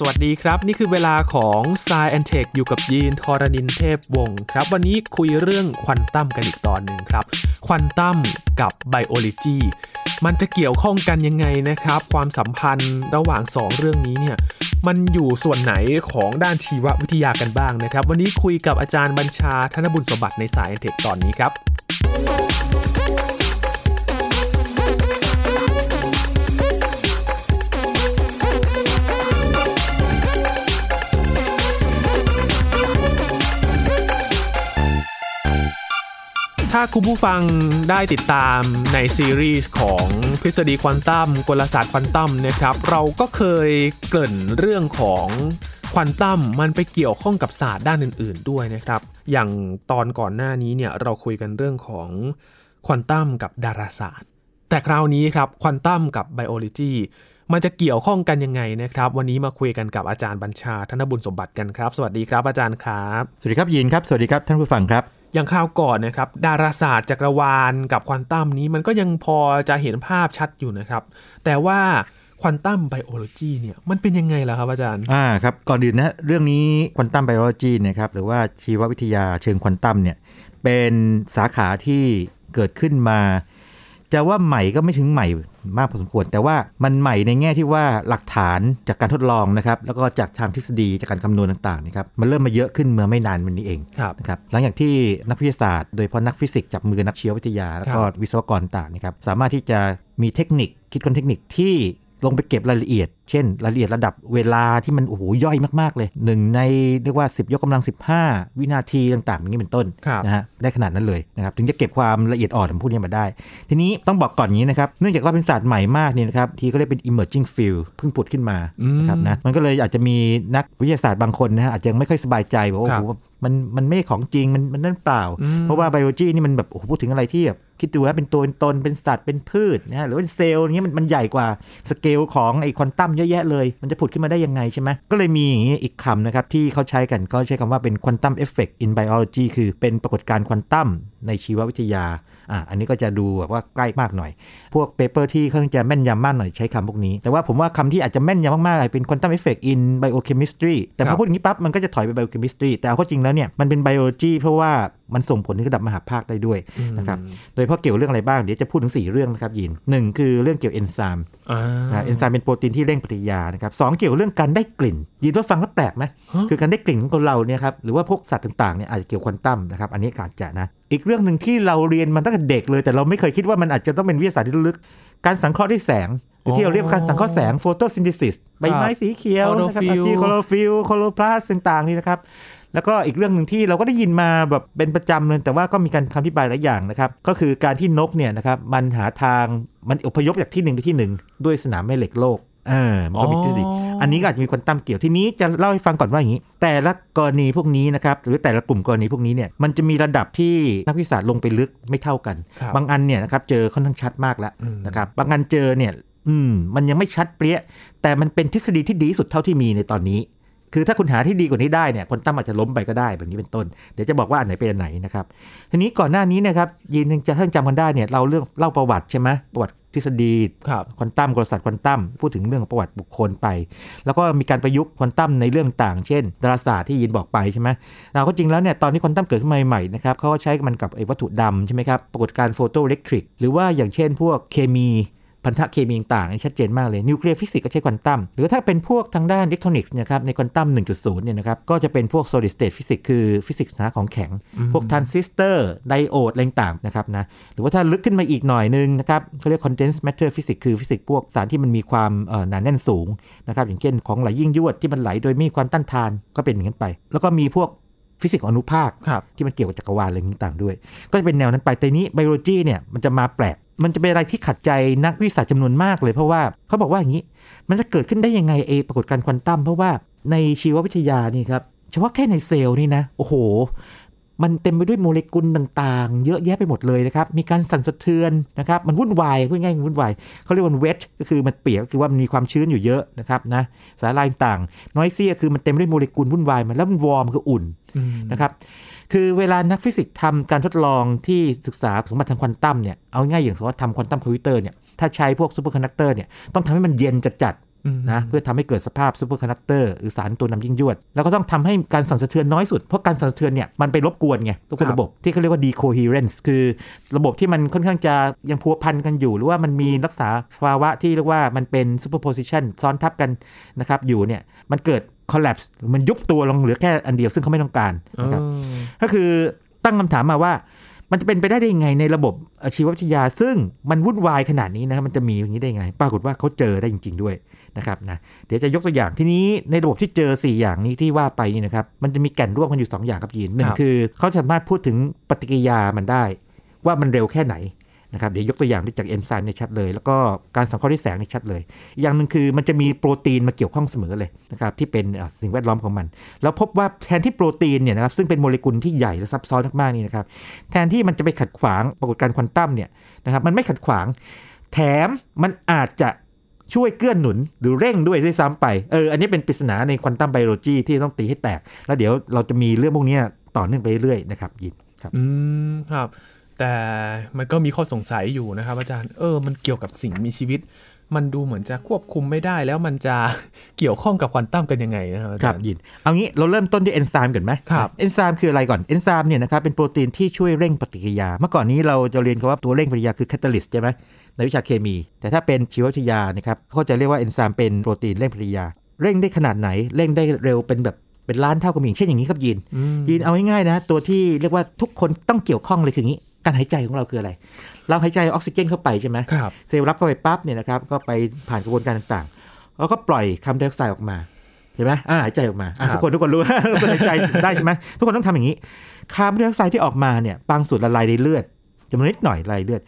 สวัสดีครับ นี่คือเวลาของ s ซแอนเทคอยู่กับยินธรณินทร์เทพวงศ์ครับ วันนี้คุยเรื่องควอนตัมกันอีกตอนหนึ่งครับ ควอนตัมกับ biology มันจะเกี่ยวข้องกันยังไงนะครับ ความสัมพันธ์ระหว่าง 2 เรื่องนี้เนี่ยมันอยู่ส่วนไหนของด้านชีววิทยากันบ้างนะครับ วันนี้คุยกับอาจารย์บัญชาธนบุญสมบัติใน Sci and Tech ตอนนี้ครับ คุณผู้ฟังได้ติดตามในซีรีส์ของทฤษฎีควอนตัมกลศาสตร์ควอนตัมนะครับ เราก็เคยเกริ่นเรื่องของควอนตัมมันไปเกี่ยวข้องกับศาสตร์ด้านอื่น ๆ ด้วยนะครับ อย่างตอนก่อนหน้านี้เนี่ยเราคุยกันเรื่องของควอนตัมกับดาราศาสตร์ แต่คราวนี้ครับควอนตัมกับ biology มันจะเกี่ยวข้องกันยังไงนะครับ วันนี้มาคุยกันกับอาจารย์บัญชาธนบุญสมบัติกันครับ สวัสดีครับอาจารย์ครับ สวัสดีครับยินครับ สวัสดีครับท่านผู้ฟังครับ อย่างคราวก่อนนะครับ ดาราศาสตร์จักรวาลกับควอนตัมนี้มันก็ยังพอจะเห็นภาพชัดอยู่นะครับ แต่ว่าควอนตัมไบโอโลจีเนี่ยมันเป็นยังไงล่ะครับอาจารย์ อ่าครับ ก่อนอื่นนะเรื่องนี้ควอนตัมไบโอโลจีนะครับหรือว่าชีววิทยาเชิงควอนตัมเนี่ยเป็นสาขาที่เกิดขึ้นมา จะว่าใหม่ก็ไม่ถึงใหม่มากพอสมควร แต่ว่ามันใหม่ในแง่ที่ว่าหลักฐานจากการทดลองนะครับแล้วก็จากทางทฤษฎีจากการคำนวณต่างๆนะครับมันเริ่มมาเยอะขึ้นเมื่อไม่นานมันนี้เองครับนะครับหลังจากที่นักวิทยาศาสตร์ โดยเฉพาะนักฟิสิกส์จับมือนักชีววิทยา แล้วก็วิศวกรต่างนะครับสามารถที่จะมีเทคนิคคิดค้นเทคนิคที่ ลงไปเก็บรายละเอียด เช่น รายละเอียดระดับเวลาที่มันโอ้โหย่อยมากๆเลยหนึ่งในเรียกว่า 10 ยกกำลัง 15 วินาทีต่างๆอย่างนี้เป็นต้นครับนะฮะได้ขนาดนั้นเลยนะครับถึงจะเก็บความละเอียดอ่อนของพวกนี้มาได้ ทีนี้ต้องบอกก่อนอย่างนี้นะครับเนื่องจากว่าเป็นศาสตร์ใหม่มากเนี่ยนะครับที่เขาเรียกเป็น emerging field เพิ่งผุดขึ้นมาอืมนะครับนะมันก็เลยอาจจะมีนักวิทยาศาสตร์บางคนนะฮะอาจจะยังไม่ค่อยสบายใจบอกว่าครัโอ้โห มันมันไม่ของจริงมันมันนั่นเปล่าอืมเพราะว่าไบโอจีนี่มันแบบโอ้โหพูดถึงอะไรที่แบบคิดดูว่าเป็นตัวเป็นตนเป็นสัตว์เป็นพืชนะฮะหรือว่าเป็นเซลล์อย่างเงี้ยมันมันใหญ่กว่าสเกลของไอ้ควอนตัมเยอะแยะเลย มันจะผุดขึ้นมาได้ยังไงใช่ไหมก็เลยมีอย่างนี้อีกคำนะครับ ที่เขาใช้กันก็ใช้คำว่าเป็น quantum effect in biology คือเป็นปรากฏการณ์ควอนตัมในชีววิทยา อะอันนี้ก็จะดูแบบว่าใกล้มากหน่อย พวก paper ที่เขาจะแม่นยำมากหน่อยใช้คำพวกนี้ แต่ว่าผมว่าคำที่อาจจะแม่นยำมากๆเป็น quantum effect in biochemistry แต่พอครับพูดอย่างนี้ปั๊บมันก็จะถอยไป biochemistry แต่เอาเข้าจริงแล้วเนี่ยมันเป็น biology เพราะว่ามันส่งผลถึงระดับมหภาคได้ด้วยนะครับโดยเฉพาะเกี่ยวเรื่องอะไรบ้าง เดี๋ยวจะพูดถึง 4 เรื่องนะครับยินหนึ่งคือเรื่องเกี่ยวเอนไซม์อ่านะเอนไซม์เป็นโปรตีนที่เร่งปฏิกิริยานะครับสองเกี่ยวกับเรื่องการได้กลิ่น ยินว่าฟังแล้วแปลกไหมฮะคือการได้กลิ่นของคนเราเนี่ยครับหรือว่าพวกสัตว์ต่างๆเนี่ยอาจจะเกี่ยวควอนตัมนะครับอันนี้อาจจะนะ อีกเรื่องหนึ่งที่เราเรียนมันตั้งแต่เด็กเลย แต่เราไม่เคยคิดว่ามันอาจจะต้องเป็นวิทยาศาสตร์ที่ลึก การสังเคราะห์ด้วยแสง หรือที่เราเรียกว่าการสังเคราะห์แสง photosynthesis ใบไม้สีเขียวนะครับ Chlorophyll มีคลอโรฟิลล์คลอโรพลาสต์ต่างๆนี่นะครับแล้วก็อีกเรื่องหนึ่งที่เราก็ได้ยินมาแบบเป็นประจำเลยแต่ว่าก็มีการคำอธิบายหลายอย่างนะครับ ก็คือการที่นกเนี่ยนะครับมันหาทางมันอพยพจากที่หนึ่งไปที่หนึ่งด้วยสนามแม่เหล็กโลกเออมันก็มีทฤษฎีอ๋ออัอันนี้ก็อาจจะมีควอนตัมเกี่ยวทีนี้จะเล่าให้ฟังก่อนว่าอย่างนี้ แต่ละกรณีพวกนี้นะครับหรือแต่ละกลุ่มกรณีพวกนี้เนี่ยมันจะมีระดับที่นักวิทยาศาสตร์ลงไปลึกไม่เท่ากันครับบางอันเนี่ยนะครับเจอค่อนข้างชัดมากแล้วอืมนะครับบางอันเจอเนี่ยอืมมันยังไม่ชัดเปรี้ยแต่มันเป็นทฤษฎีที่ดีที่สุดเท่าที่มีในตอนนี้ คือถ้าคุณหาที่ดีกว่านี้ได้เนี่ยควอนตัมอาจจะล้มไปก็ได้แบบนี้เป็นต้น เดี๋ยวจะบอกว่าอันไหนเป็นอันไหนนะครับทีนี้ก่อนหน้านี้เนี่ยนะครับยินจะท่านจำกันได้เนี่ยเราเรื่องเล่าประวัติใช่ไหมประวัติท ฤษฎีครับควอนตัมกลศาสตร์ควอนตัมพูดถึงเรื่องของประวัติบุคคลไป แล้วก็มีการประยุกต์ควอนตัมในเรื่องต่าง เช่น ดาราศาสตร์ที่ยินบอกไปใช่ไหมเราก็จริงแล้วเนี่ยตอนที่ควอนตัมเกิดขึ้นมาใหม่ๆนะครับเขาก็ใช้มันกับไอ้วัตถุดำใช่ไหมครับปรากฏการณ์โฟโตอิเล็กทริกหรือว่าอย่างเช่น พวกเคมี พันธะเคมีต่างๆนี่ชัดเจนมากเลยนิวเคลียร์ฟิสิกส์ก็ใช้ควอนตัมหรือถ้าเป็นพวกทางด้านอิเล็กทรอนิกส์เนี่ยครับในควอนตัม 1.0 เนี่ยนะครับก็จะเป็นพวก solid state physics คือฟิสิกส์นะของแข็ง พวกทรานซิสเตอร์ไดโอดอะไรต่างๆนะครับนะหรือว่าถ้าลึกขึ้นมาอีกหน่อยนึงนะครับเขาเรียก condensed matter physics คือฟิสิกส์พวกสารที่มันมีความเอ่อหนาแน่นสูงนะครับอย่างเช่นของไหลยิ่งยวดที่มันไหลโดยไม่มีความต้านทานก็เป็นอย่างนั้นไป แล้วก็มีพวกฟิสิกส์อนุภาคครับที่มันเกี่ยวกับจักรวาลอะไรต่างๆด้วย ก็จะเป็นแนวนั้นไปแต่นี้ไบโอโลจีเนี่ยมันจะมาแปลก มันจะเป็นอะไรที่ขัดใจนักวิทยาศาสตร์จำนวนมากเลยเพราะว่าเขาบอกว่าอย่างนี้ มันจะเกิดขึ้นได้ยังไงเอปรากฏการณ์ควอนตัมเพราะว่าในชีววิทยานี่ครับเฉพาะแค่ในเซลล์นี่นะ โอ้โห มันเต็มไปด้วยโมเลกุลต่างๆ เยอะแยะไปหมดเลยนะครับ มีการสั่นสะเทือนนะครับ มันวุ่นวายพูดง่ายๆวุ่นวายเขาเรียกว่าเวทก็คือมันเปียกก็คือว่ามันมีความชื้นอยู่เยอะนะครับนะสารละลายต่างน้อยเซี่ก็คือมันเต็มไปด้วยโมเลกุลวุ่นวายมันแล้วมันวอร์มคืออุ่นนะครับ คือเวลานักฟิสิกส์ทำการทดลองที่ศึกษาสมบัติทางควอนตัมเนี่ยเอาง่ายอย่างสมมติว่าทำควอนตัมคอมพิวเตอร์เนี่ยถ้าใช้พวก superconductor เนี่ยต้องทำให้มันเย็นจัดๆอืมนะเพื่อทำให้เกิดสภาพ superconductor หรือสารตัวนำยิ่งยวด แล้วก็ต้องทำให้การสั่นสะเทือนน้อยสุด เพราะการสั่นสะเทือนเนี่ยมันไปรบกวนไงทุกคนระบบที่เขาเรียกว่า decoherence คือระบบที่มันค่อนข้างจะยังพัวพันกันอยู่ หรือว่ามันมีรักษาภาวะที่เรียกว่ามันเป็น superposition ซ้อนทับกันนะครับอยู่เนี่ยมันเกิด collapse หรือมันยุบตัวลงเหลือแค่อันเดียวซึ่งเขาไม่ต้องการนะครับก็คือตั้งคำถามมาว่า มันจะเป็นไปได้ได้ยังไงในระบบชีววิทยา ซึ่งมันวุ่นวายขนาดนี้นะครับมันจะมีอย่างนี้ได้ยังไง ปรากฏว่าเขาเจอได้จริง ๆ ด้วยนะครับนะเดี๋ยวจะยกตัวอย่างทีนี้ในระบบที่เจอ 4 อย่างนี้ที่ว่าไปนี่นะครับมันจะมีแก่นร่วมกันอยู่ 2 อย่างครับยีนหนึ่คงรับคือเขาสามารถพูดถึงปฏิกิริยามันได้ ว่ามันเร็วแค่ไหน นะครับเดี๋ยวยกตัวอย่างจากเอนไซม์เนี่ยชัดเลย แล้วก็การสังเคราะห์ด้วยแสงเนี่ยชัดเลย อย่างหนึ่งคือมันจะมีโปรตีนมาเกี่ยวข้องเสมอเลยนะครับที่เป็นสิ่งแวดล้อมของมัน แล้วพบว่าแทนที่โปรตีนเนี่ยนะครับซึ่งเป็นโมเลกุลที่ใหญ่และซับซ้อนมากๆนี่นะครับแทนที่มันจะไปขัดขวางปรากฏการณ์ควอนตัมเนี่ยนะครับมันไม่ขัดขวาง แถมมันอาจจะช่วยเกื้อนหนุนหรือเร่งด้วยด้วยซ้ำไปเอออันนี้เป็นปริศนาในควอนตัมไบโอโลจีที่ต้องตีให้แตก แล้วเดี๋ยวเราจะมีเรื่องพวกนี้ต่อเนื่องไปเรื่อยๆนะครับยินครับอืมครับ แต่มันก็มีข้อสงสัยอยู่นะครับอาจารย์ เออ มันเกี่ยวกับสิ่งมีชีวิต มันดูเหมือนจะควบคุมไม่ได้ แล้วมันจะเกี่ยวข้องกับควอนตัมกันยังไงนะครับอาจารย์ครับรย์ยิน เอางี้เราเริ่มต้นที่เอนไซม์ก่อนไหมครับเอนไซม์คืออะไรก่อน เอนไซม์เนี่ยนะครับเป็นโปรตีนที่ช่วยเร่งปฏิกิริยา เมื่อก่อนนี้เราจะเรียนกันว่าตัวเร่งปฏิกิริยาคือ catalyst ใช่ไหมในวิชาเคมี แต่ถ้าเป็นชีววิทยานะครับเขาจะเรียกว่าเอนไซม์เป็นโปรตีนเร่งปฏิกิริยา เร่งได้ขนาดไหน เร่งได้เร็วเป็นแบบเป็นล้านเท่ากับอย่างเช่นอย่างนี้ครับยินอืมยินเอาง่ายๆนะ ตัวที่เรียกว่าทุกคนต้องเกี่ยวข้องเลยคืออย่างนี้ การหายใจของเราคืออะไร เราหายใจออกซิเจนเข้าไปใช่ไหมครับเซลล์รับเข้าไปปั๊บเนี่ยนะครับก็ไปผ่านกระบวนการต่างๆแล้วก็ปล่อยคาร์บอนไดออกไซด์ออกมาเห็นไหมอ่าหายใจออกมาอะครับทุกคนทุกคนรู้ทุกคนหายใจได้ใช่ไหมทุกคนต้องทำอย่างนี้ คาร์บอนไดออกไซด์ที่ออกมาเนี่ยบางส่วนละลายในเลือดจำนวนนิดหน่อยละลายเลือด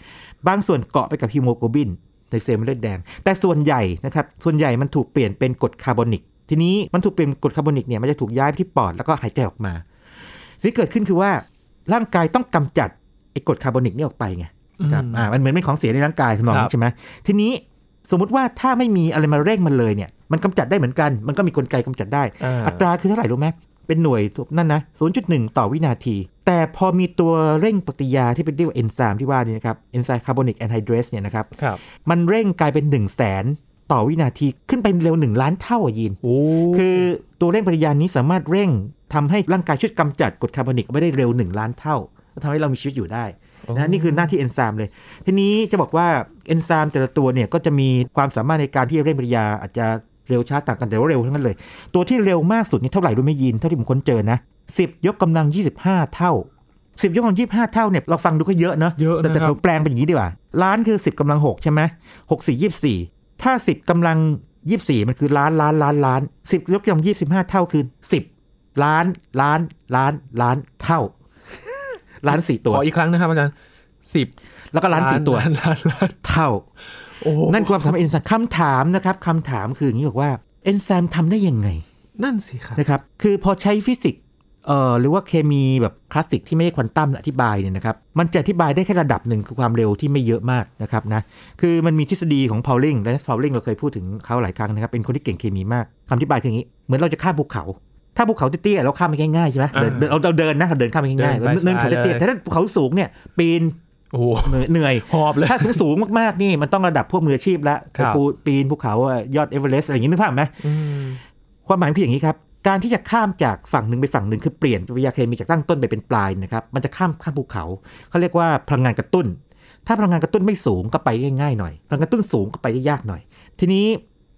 บางส่วนเกาะไปกับฮีโมโกลบินในเซลล์เลือดแดง แต่ส่วนใหญ่นะครับ ส่วนใหญ่มันถูกเปลี่ยนเป็นกรดคาร์บอนิก ทีนี้มันถูกเปลี่ยนเป็นกรดคาร์บอนิกเนี่ยมันจะถูกย้ายไปที่ปอดแล้วก็หายใจออกมาสิ่งที่เกิดขึ้นคือว่าร่างกายต้องกำจัดไอ้ กรดคาร์บอนิกนี่ออกไปไงครับอืมอ่ามันเหมือนเป็นของเสียในร่างกายทำนองนี้ครับใช่ไหมทีนี้สมมุติว่าถ้าไม่มีอะไรมาเร่งมันเลยเนี่ย มันกำจัดได้เหมือนกัน มันก็มีกลไกกำจัดได้อ่าอัตราคือเท่าไหร่รู้ไหมเป็นหน่วยนั่นนะ 0.1 ต่อวินาที แต่พอมีตัวเร่งปฏิกิริยาที่เป็นเรียกว่าเอนไซม์ที่ว่านี่นะครับ เอนไซม์ carbonic anhydrase เนี่ยนะครับครับมันเร่งกลายเป็น 1 0 0 0 0แสนต่อวินาทีขึ้นไปเร็ว 1 ล้านเท่าอะยินโอ้คือตัวเร่งปฏิกิริยานี้สามารถเร่งทำให้ร่างกายช่วยกำจัดกรดคาร์บอนิกไม่ได้เร็ว 1 ล้านเท่า ทำให้เรามีชีวิตอยู่ได้นะนี่คือหน้าที่เอนไซม์เลย ทีนี้จะบอกว่าเอนไซม์แต่ละตัวเนี่ยก็จะมีความสามารถในการที่จะเร่งปฏิกิริยาอาจจะเร็วช้าต่างกันแต่ว่าเร็วทั้งนั้นเลย ตัวที่เร็วมากสุดนี่เท่าไหร่รู้ไหมยินเท่าที่ผมค้นเจอนะ10 ยกกำลัง 25 เท่า 10 ยกกำลัง 25 เท่าเนี่ยเราฟังดูก็เยอะเนอะเยอะแต่นะแต่ครัเราบแปลงเป็นอย่างนี้ดีกว่า ล้านคือ 10กำลัง 6 ใช่ไหม6 4 24ถ้า 10กำลัง 24 มันคือล้านล้านล้านล้าน10 ยกกำลัง 25 เท่าคือ 10 ล้านล้านล้านล้านเท่า ล้านสี่ตัว ขออีกครั้งนะครับอาจารย์สิบแล้วก็ล้านสี่ตัวล้านล้านล้านเท่าโอ้นั่นความสามารถเอนไซม์คำถามนะครับคำถามคืออย่างนี้บอกว่าเอนไซม์ทำได้ยังไง นั่นสิครับนะครับ คือพอใช้ฟิสิกส์เอ่อหรือว่าเคมีแบบคลาสสิกที่ไม่ได้ควอนตัมอธิบายเนี่ยนะครับ มันจะอธิบายได้แค่ระดับหนึ่งคือความเร็วที่ไม่เยอะมากนะครับนะ คือมันมีทฤษฎีของพาวลิงและพาวลิงเราเคยพูดถึงเขาหลายครั้งนะครับ เป็นคนที่เก่งเคมีมากคำอธิบายคืออย่างนี้ เหมือนเราจะข้ามภูเขา ถ้าภูเขาเตี้ยๆเราข้ามไปง่ายๆใช่ไหมเดินเดินเราเราเดินนะเราเดินข้ามไปง่ายๆเดินไปเนินเขาสบายเลยเตี้ยๆแต่ถ้าภูเขาสูงเนี่ยปีนโอ้โหเหนื่อยเหนื่อยหอบเลยถ้าสูงสูงๆมากๆนี่มันต้องระดับพวกมืออาชีพแล้วครับไปปูปีนภูเขาอะยอดเอเวอเรสต์อะไรอย่างนี้นึกภาพไหมอืมความหมายคืออย่างนี้ครับการที่จะข้ามจากฝั่งหนึ่งไปฝั่งหนึ่งคือเปลี่ยนปฏิกิริยาเคมีจากตั้งต้นไปเป็นปลายนะครับมันจะข้ามข้ามภูเขาเขาเรียกว่าพลังงานกระตุ้น ถ้าพลังงานกระตุ้นไม่สูงก็ไปได้ง่ายหน่อยพลังงานกระตุ้นสูงก็ไปได้ยากหน่อย ทีนี้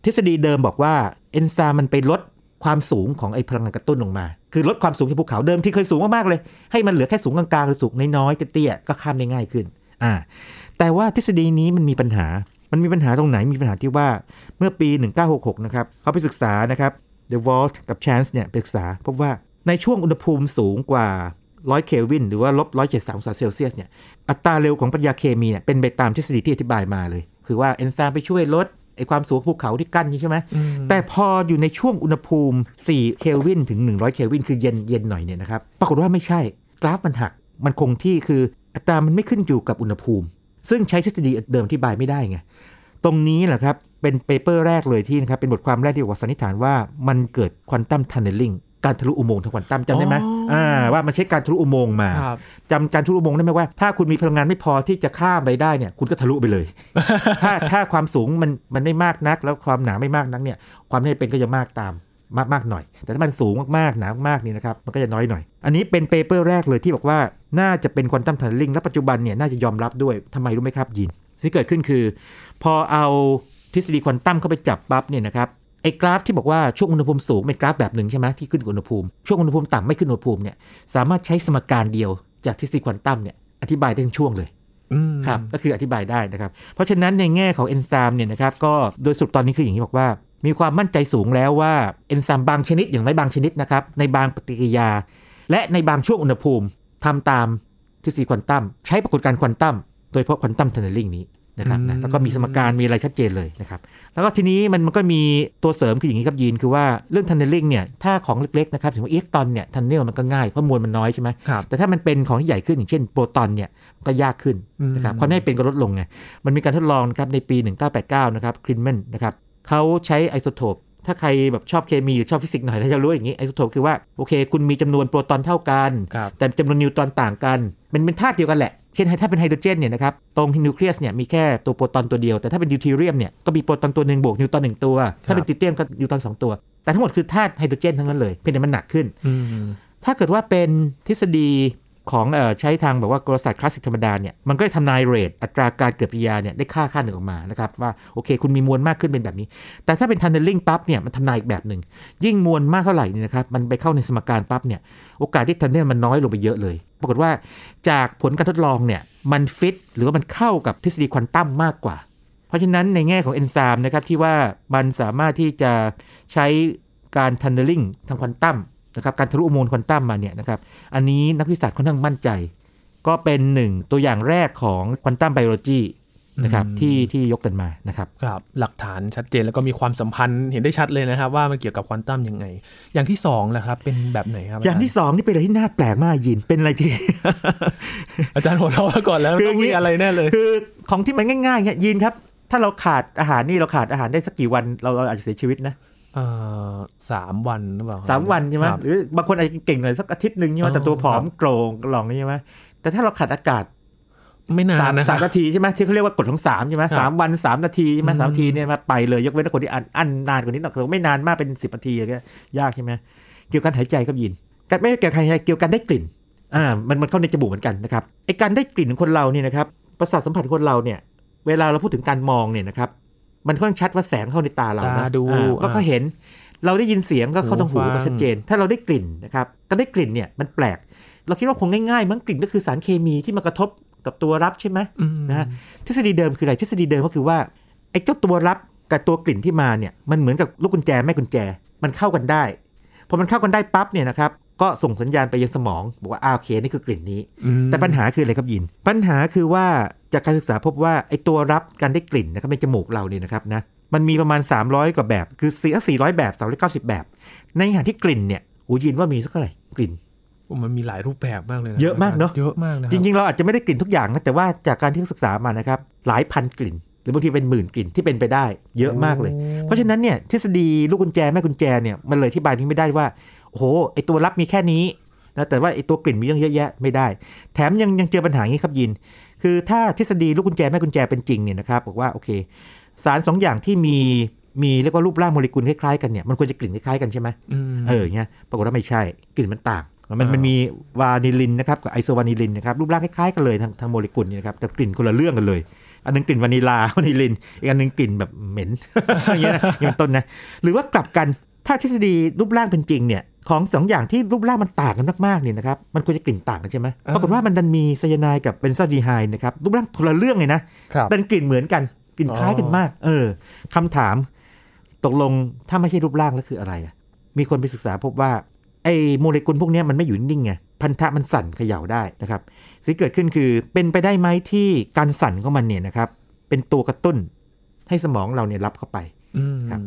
ทฤษฎีเดิมบอกว่าเอนไซม์มันไปลด ความสูงของไอ้พลังงานกระตุ้นลงมา คือลดความสูงจากภูเขาเดิมที่เคยสูงมากๆเลย ให้มันเหลือแค่สูงกลางๆหรือสูงน้อยๆเตี้ยๆก็ข้ามได้ง่ายขึ้นอ่าแต่ว่าทฤษฎีนี้มันมีปัญหา มันมีปัญหาตรงไหนมีปัญหาที่ว่าเมื่อปี 1966 นะครับเขาไปศึกษานะครับ The Vault กับ Chance เนี่ยไปศึกษาพบว่าในช่วงอุณหภูมิสูงกว่า100เคลวินหรือว่าลบ173องศาเซลเซียสเนี่ยอัตราเร็วของปฏิกิริยาเคมีเนี่ยเป็นไปตามทฤษฎีที่อธิบายมาเลย คือว่าเอนไซม์ไปช่วยลด ไอ้ความสูงภูเขาที่กั้นนี่ใช่ไหมอืมแต่พออยู่ในช่วงอุณหภูมิ 4 เคลวินถึง 100 เคลวิน คือเย็นเย็นหน่อยเนี่ยนะครับปรากฏว่าไม่ใช่กราฟมันหัก มันคงที่คืออัตรามันไม่ขึ้นอยู่กับอุณหภูมิ ซึ่งใช้ทฤษฎีเดิมอธิบายไม่ได้ไงตรงนี้แหละครับเป็น paper แรกเลยที่นะครับเป็นบทความแรกที่บอกว่าสันนิษฐานว่ามันเกิด quantum tunneling การทะลุอุโมงค์ทางควอนตัมจำได้ไหมอ๋ออ่อ่าว่ามันใช้การทะลุอุโมงค์มาครับจำการทะลุอุโมงค์ได้ไหมว่า ถ้าคุณมีพลังงานไม่พอที่จะข้ามไปได้เนี่ยคุณก็ทะลุไปเลย ถ้าถ้าความสูงมันมันไม่มากนัก แล้วความหนาไม่มากนักเนี่ยความน่าจะเป็นก็จะมากตามมากมากหน่อย แต่ถ้ามันสูงมากๆหนามากๆนี่นะครับมันก็จะน้อยหน่อย อันนี้เป็น paper แรกเลยที่บอกว่าน่าจะเป็น quantum tunneling และปัจจุบันเนี่ยน่าจะยอมรับด้วยทำไมรู้ไหมครับยินสิ่งที่เกิดขึ้นคือ พอเอาทฤษฎีควอนตัมเข้าไปจับปั๊บเนี่ยนะครับ ไอ้กราฟที่บอกว่าช่วงอุณหภูมิสูงเป็นกราฟแบบหนึ่งใช่ไหมที่ขึ้นกับอุณหภูมิ ช่วงอุณหภูมิต่ำไม่ขึ้นอุณหภูมิเนี่ยสามารถใช้สมการเดียวจากทฤษฎีควอนตัมเนี่ยอธิบายได้ทั้งช่วงเลยอืมครับก็คืออธิบายได้นะครับ เพราะฉะนั้นในแง่ของเอนไซม์เนี่ยนะครับก็โดยสรุปตอนนี้คืออย่างนี้บอกว่า มีความมั่นใจสูงแล้วว่าเอนไซม์บางชนิดอย่างไรบางชนิดนะครับในบางปฏิกิริยา และในบางช่วงอุณหภูมิทำตามทฤษฎีควอนตัมใช้ปรากฏการณ์ควอนตัมโดยเฉพาะ quantum tunneling นี้ นะครับนะแล้วก็มีสมการมีอะไรชัดเจนเลยนะครับแล้วก็ทีนี้มันมันก็มีตัวเสริมคืออย่างนี้ครับยินคือว่าเรื่อง tunneling เนี่ยถ้าของเล็กๆนะครับถึงว่าอิเล็กตรอนเนี่ย tunnel มันก็ง่ายเพราะมวลมันน้อยใช่ไหมครับแต่ถ้ามันเป็นของที่ใหญ่ขึ้นอย่างเช่นโปรตอนเนี่ยก็ยากขึ้นนะครับอืมความน่าจะเป็นก็ลดลงไงมันมีการทดลองนะครับในปี 1989 นะครับคลินแมนนะครับเขาใช้ไอโซโทปถ้าใครแบบชอบเคมีหรือชอบฟิสิกส์หน่อยน่าจะรู้อย่างนี้ไอโซโทปคือว่าโอเค คุณมีจำนวนโปรตอนเท่ากันครับแต่จำนวนนิวตรอนต่างกัน มันเป็นธาตุเดียวกันแหละ เช่นถ้าเป็นไฮโดรเจนเนี่ยนะครับตรงนิวเคลียสเนี่ยมีแค่ตัวโปรตอนตัวเดียว แต่ถ้าเป็นดิวทีเรียมเนี่ยก็มีโปรตอนตัวหนึ่งบวกนิวตรอนหนึ่งตัว ถ้าเป็นทริเทียมก็นิวตรอนสองตัว แต่ทั้งหมดคือธาตุไฮโดรเจนทั้งนั้นเลยเพียงแต่มันหนักขึ้นอืมถ้าเกิดว่าเป็นทฤษฎีของเออใช้ทางแบบว่ากลศาสตร์คลาสสิกธรรมดาเนี่ยมันก็จะทำนาย rate อัตราการเกิดปฏิกิริยาเนี่ยได้ค่าค่าหนึ่งออกมานะครับว่าโอเค คุณมีมวลมากขึ้นเป็นแบบนี้ แต่ถ้าเป็น tunneling ปั๊บเนี่ยมันทำนายอีกแบบหนึ่งยิ่งมวลมากเท่าไหร่นี่นะครับมันไปเข้าในสมการปั๊บเนี่ยโอกาสที่ tunnel มันน้อยลงไปเยอะเลย ปรากฏว่าจากผลการทดลองเนี่ยมันฟิตหรือว่ามันเข้ากับทฤษฎีควอนตัมมากกว่า เพราะฉะนั้นในแง่ของเอนไซม์นะครับที่ว่ามันสามารถที่จะใช้การ tunneling ทางควอนตัมนะครับการทะลุอุโมงค์ควอนตัมมาเนี่ยนะครับอันนี้นักวิทยาศาสตร์ค่อนข้างมั่นใจ ก็เป็นหนึ่งตัวอย่างแรกของ quantum biology นะครับที่ที่ยกกันมานะครับครับหลักฐานชัดเจนแล้วก็มีความสัมพันธ์เห็นได้ชัดเลยนะครับ ว่ามันเกี่ยวกับควอนตัมยังไง อย่างที่สองแหละครับเป็นแบบไหนครับ อย่างที่สองนี่เป็นอะไรที่น่าแปลกมากยินเป็นอะไรที่ อาจารย์หัวเราะไว้ก่อนแล้วคืออต้ย่าองงนี้มีอะไรแน่เลย คือของที่มันง่ายๆเนี่ยยินครับ ถ้าเราขาดอาหารนี่เราขาดอาหารได้สักกี่วันเราเราอาจจะเสียชีวิตนะเอ่อสามวันหรือเปล่าสามวันใช่ไหมครับหรือบางคนอาจจะเก่งหน่อยสักอาทิตย์หนึ่งใช่ไหมอ๋อแต่ตัวผอมครับโกรงกล่องนี่ใช่ไหมแต่ถ้าเราขาดอากาศ ไม่นาสานมนะคสารับมนาทีใช่ไหมที่เขาเรียกว่ากฎของสามใช่ไหมครับสามวันสามนาทีใช่ไหมอืมสามนาทีเนี่ยมาไปเลยยกเว้นถ้าคนที่อันอันนานกว่านี้หน่อยแต่ไม่นานมากเป็นสิบนาทีอะไรเงี้ยยากใช่ไหมเกี่ยวกับการหายใจครับยินการไม่ได้เกี่ยวกับการหายใจเกี่ยวกับการได้กลิ่นอ่ามันมันเข้าในจมูกเหมือนกันนะครับไอการได้กลิ่นของคนเราเนี่ยนะครับประสาทสัมผัสของคนเราเนี่ย เวลาเราพูดถึงการมองเนี่ยนะครับมันค่อนข้างชัดว่าแสงเข้าในตาเรานะตาดูอ่าก็อ่าก็เห็น เราได้ยินเสียงก็เข้าทางหูหูฟังก็ชัดเจน ถ้าเราได้กลิ่นนะครับการได้กลิ่นเนี่ยมันแปลกเราคิดว่าคงง่ายๆ มั้งกลิ่นก็คือสารเคมีที่มากระทบ กับตัวรับใช่ไหมอืมนะฮะทฤษฎีเดิมคืออะไรทฤษฎีเดิมก็คือว่าไอ้เจ้าตัวรับกับตัวกลิ่นที่มาเนี่ยมันเหมือนกับลูกกุญแจแม่กุญแจมันเข้ากันได้พอมันเข้ากันได้ปั๊บเนี่ยนะครับก็ส่งสัญญาณไปยังสมองบอกว่าอ้าวโอเคนี่คือกลิ่นนี้อืมแต่ปัญหาคืออะไรครับยิน ปัญหาคือว่าจากการศึกษาพบว่าไอ้ตัวรับการได้กลิ่นนะครับในจมูกเราเนี่ยนะครับนะมันมีประมาณ 300 กว่าแบบ คือ4 400แบบ390แบบ ในขณะที่กลิ่นเนี่ยอูยินว่ามีสักเท่าไหร่กลิ่นโอ้ มันมีหลายรูปแบบมากเลยนเยอะมากเนอะเยอะมากนะคจบริง ๆ เราอาจจะไม่ได้กลิ่นทุกอย่างนะแต่ว่าจากการที่ศึกษามานะครับหลายพันกลิ่น หรือบางทีเป็นหมื่นกลิ่นที่เป็นไปได้ เยอะมากเลย เพราะฉะนั้นเนี่ยทฤษฎีลูกกุญแจแม่กุญแจเนี่ยมันเลยที่บายนี้ไม่ได้ว่าโอ้โหไอตัวรับมีแค่นี้นะแต่ว่าไอตัวกลิ่นมีเยอะแยะไม่ได้ แถมยังยังเจอปัญหาอย่างนี้ครับยิน คือถ้าทฤษฎีลูกกุญแจแม่กุญแจเป็นจริงเนี่ยนะครับบอกว่าโอเค สารสองอย่างที่มีมีเรียกว่ารูปร่างโมเลกุลคล้ายๆกันเนี่ยมันควรจะกลิ่นคล้ายๆกันใช่ไหมอืมเอออย่างเงี้ยปรากฏว่าไม่ใช่กลิ่นมันต่าง มันอ่ามัมันมี vanillin นะครับกับ isovanillin นะครับรูปร่างคล้ายๆกันเลยทางทางโมเลกุลเนี่ยนะครับแต่กลิ่นคนละเรื่องกันเลย อันหนึ่งกลิ่นวานิลา vanillin อีกอันหนึ่งกลิ่นแบบเหม็นอย่างเงี้ยนะอย่างเป็นต้นนะหรือว่ากลับกันถ้าทฤษฎีรูปร่างเป็นจริงเนี่ยของสองอย่างที่รูปร่างมันต่างกันมากๆเนี่ยนะครับมันควรจะกลิ่นต่างกันใช่ไหมปรากฏว่ามันดันมีไซยาไนด์กับ benzaldehyde นะครับรูปร่างคนละเรื่องเลยนะครับเป็นกลิ่นเหมือนกันกลิ่นคล้ายกันมาก เออคำถามตกลงถ้าไม่ใช่รูปร่างแล้วคืออะไรอะมีคนไปศึกษาพบว่า ไอ้โมเลกุลพวกเนี้ยมันไม่อยู่นิ่งๆไงพันธะมันสั่นเขย่าได้นะครับสิ่งที่เกิดขึ้นคือเป็นไปได้ไหมที่การสั่นของมันเนี่ยนะครับ เป็นตัวกระตุ้นให้สมองเราเนี่ยรับเข้าไปอืมครับ